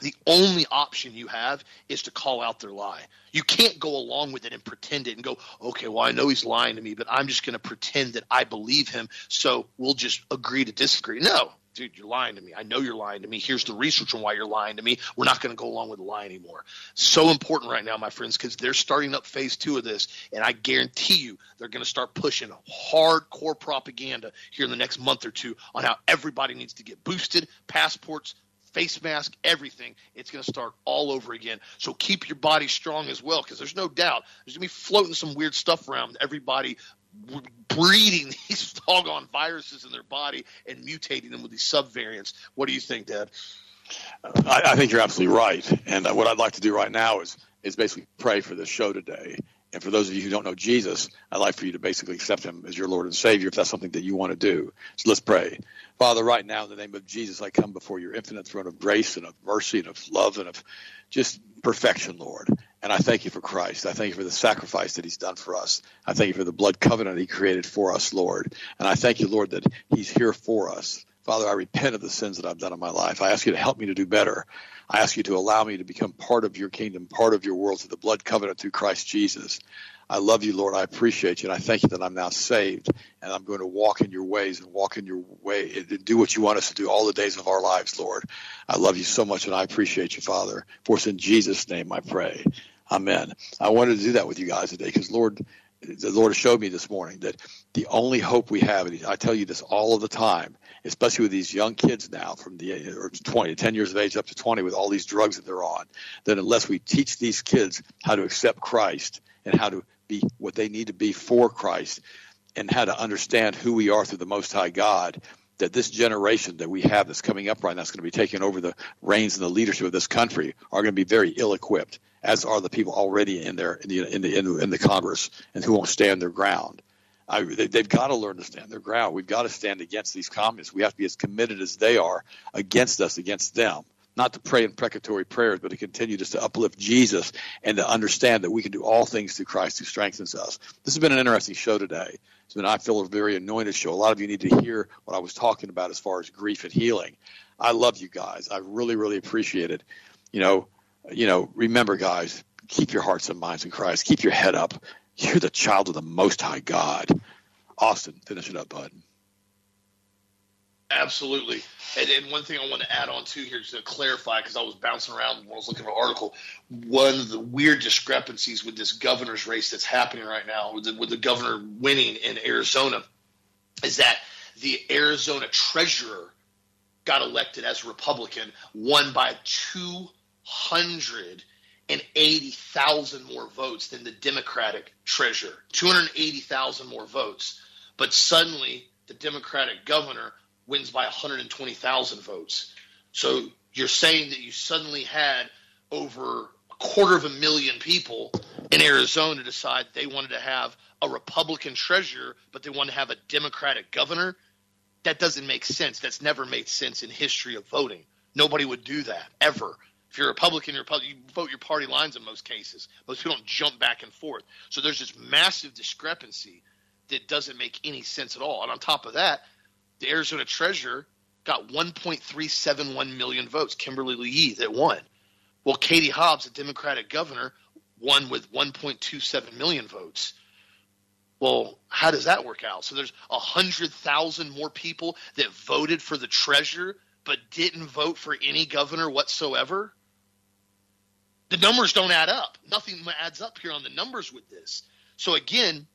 the only option you have is to call out their lie. You can't go along with it and pretend it and go, okay, well, I know he's lying to me, but I'm just going to pretend that I believe him, so we'll just agree to disagree. No, dude, you're lying to me. I know you're lying to me. Here's the research on why you're lying to me. We're not going to go along with the lie anymore. So important right now, my friends, because they're starting up phase two of this, and I guarantee you they're going to start pushing hardcore propaganda here in the next month or two on how everybody needs to get boosted, passports, face mask, everything. It's going to start all over again. So keep your body strong as well, because there's no doubt there's going to be floating some weird stuff around everybody breeding these doggone viruses in their body and mutating them with these subvariants. What do you think, Dad? I, I think you're absolutely right. And uh, what I'd like to do right now is is basically pray for this show today. And for those of you who don't know Jesus, I'd like for you to basically accept him as your Lord and Savior if that's something that you want to do. So let's pray. Father, right now in the name of Jesus, I come before your infinite throne of grace and of mercy and of love and of just perfection, Lord. And I thank you for Christ. I thank you for the sacrifice that he's done for us. I thank you for the blood covenant he created for us, Lord. And I thank you, Lord, that he's here for us. Father, I repent of the sins that I've done in my life. I ask you to help me to do better. I ask you to allow me to become part of your kingdom, part of your world through the blood covenant through Christ Jesus. I love you, Lord. I appreciate you. And I thank you that I'm now saved and I'm going to walk in your ways and walk in your way and do what you want us to do all the days of our lives, Lord. I love you so much and I appreciate you, Father. For it's in Jesus' name I pray. Amen. I wanted to do that with you guys today because, Lord, the Lord showed me this morning that the only hope we have, and I tell you this all of the time, especially with these young kids now from the or 20, 10 years of age up to 20 with all these drugs that they're on, that unless we teach these kids how to accept Christ and how to be what they need to be for Christ and how to understand who we are through the Most High God, that this generation that we have that's coming up right now, that's going to be taking over the reins and the leadership of this country, are going to be very ill-equipped, as are the people already in there in the in the in the, in the Congress and who won't stand their ground. I, they, have got to learn to stand their ground. We've got to stand against these communists. We have to be as committed as they are against us, against them not to pray imprecatory prayers, but to continue just to uplift Jesus and to understand that we can do all things through Christ who strengthens us. This has been an interesting show today. It's been, I feel, a very anointed show. A lot of you need to hear what I was talking about as far as grief and healing. I love you guys. I really, really appreciate it. You know, you know, remember, guys, keep your hearts and minds in Christ. Keep your head up. You're the child of the Most High God. Austin, finish it up, bud. Absolutely. And, and one thing I want to add on to here to clarify, because I was bouncing around when I was looking at an article, one of the weird discrepancies with this governor's race that's happening right now, with the, with the governor winning in Arizona, is that the Arizona treasurer got elected as a Republican, won by 280,000 more votes than the Democratic treasurer. 280,000 more votes. But suddenly, the Democratic governor wins by 120,000 votes. So you're saying that you suddenly had over a quarter of a million people in Arizona decide they wanted to have a Republican treasurer, but they want to have a Democratic governor. That doesn't make sense. That's never made sense in history of voting. Nobody would do that ever. If you're a Republican, you're Republican, you vote your party lines in most cases. Most people don't jump back and forth. So there's this massive discrepancy that doesn't make any sense at all. And on top of that, the Arizona Treasurer got 1.371 million votes. Kimberly Yee that won. Well, Katie Hobbs, the Democratic governor, won with 1.27 million votes. Well, how does that work out? So there's 100,000 more people that voted for the treasurer but didn't vote for any governor whatsoever. The numbers don't add up. Nothing adds up here on the numbers with this. So again,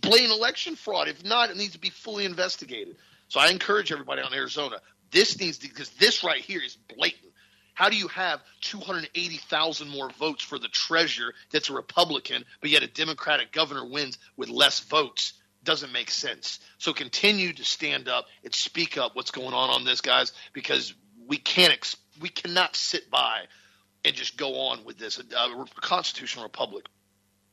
blatant election fraud. If not, it needs to be fully investigated. So I encourage everybody on Arizona. This needs to because this right here is blatant. How do you have 280,000 more votes for the treasurer that's a Republican, but yet a Democratic governor wins with less votes? Doesn't make sense. So continue to stand up and speak up what's going on on this, guys, because we can't ex- we cannot sit by and just go on with this. A, constitutional republic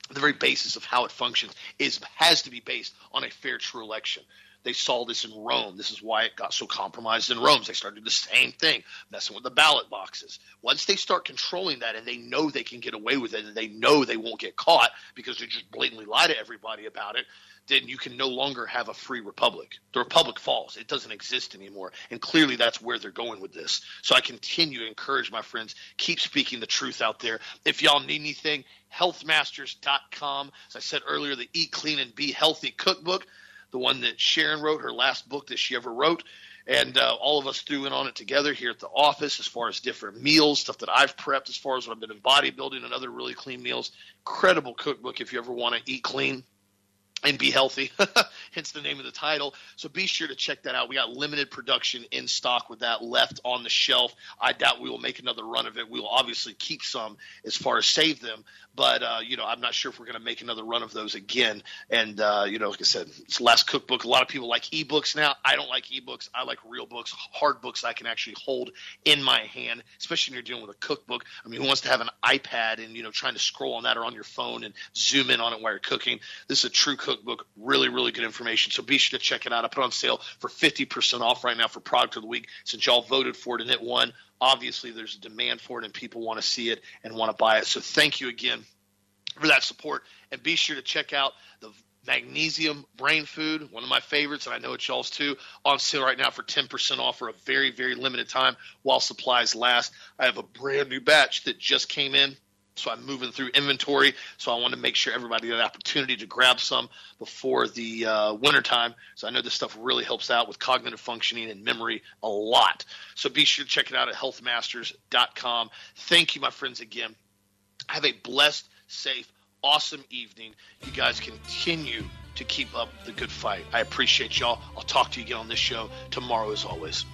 the very basis of how it functions is has to be based on a fair, true election. They saw this in Rome. This is why it got so compromised in Rome. They started the same thing, messing with the ballot boxes. Once they start controlling that and they know they can get away with it and they know they won't get caught because they just blatantly lie to everybody about it, then you can no longer have a free republic. The republic falls. It doesn't exist anymore. And clearly that's where they're going with this. So I continue to encourage my friends, keep speaking the truth out there. If y'all need anything, healthmasters.com. As I said earlier, the Eat Clean and Be Healthy cookbook the one that Sharon wrote, her last book that she ever wrote. And uh, all of us threw in on it together here at the office as far as different meals, stuff that I've prepped as far as what I've been in bodybuilding and other really clean meals. Incredible cookbook if you ever want to eat clean and be healthy, hence the name of the title. So be sure to check that out. We got limited production in stock with that left on the shelf. I doubt we will make another run of it. We will obviously keep some as far as save them, but uh, you know I'm not sure if we're going to make another run of those again. And uh, you know, like I said, it's the last cookbook. A lot of people like ebooks now. I don't like ebooks. I like real books, hard books I can actually hold in my hand, especially when you're dealing with a cookbook. I mean, who wants to have an iPad and you know trying to scroll on that or on your phone and zoom in on it while you're cooking? This is a true cookbook. Really, really good information. So be sure to check it out. I put on sale for 50% off right now for product of the week since y'all voted for it and it won. Obviously, there's a demand for it and people want to see it and want to buy it. So thank you again for that support. And be sure to check out the magnesium brain food, one of my favorites, and I know it's y'all's too, on sale right now for 10% off for a very, very limited time while supplies last. I have a brand new batch that just came in so I'm moving through inventory. So I want to make sure everybody had an opportunity to grab some before the uh, wintertime. So I know this stuff really helps out with cognitive functioning and memory a lot. So be sure to check it out at healthmasters.com. Thank you, my friends, again. Have a blessed, safe, awesome evening. You guys continue to keep up the good fight. I appreciate y'all. I'll talk to you again on this show tomorrow, as always.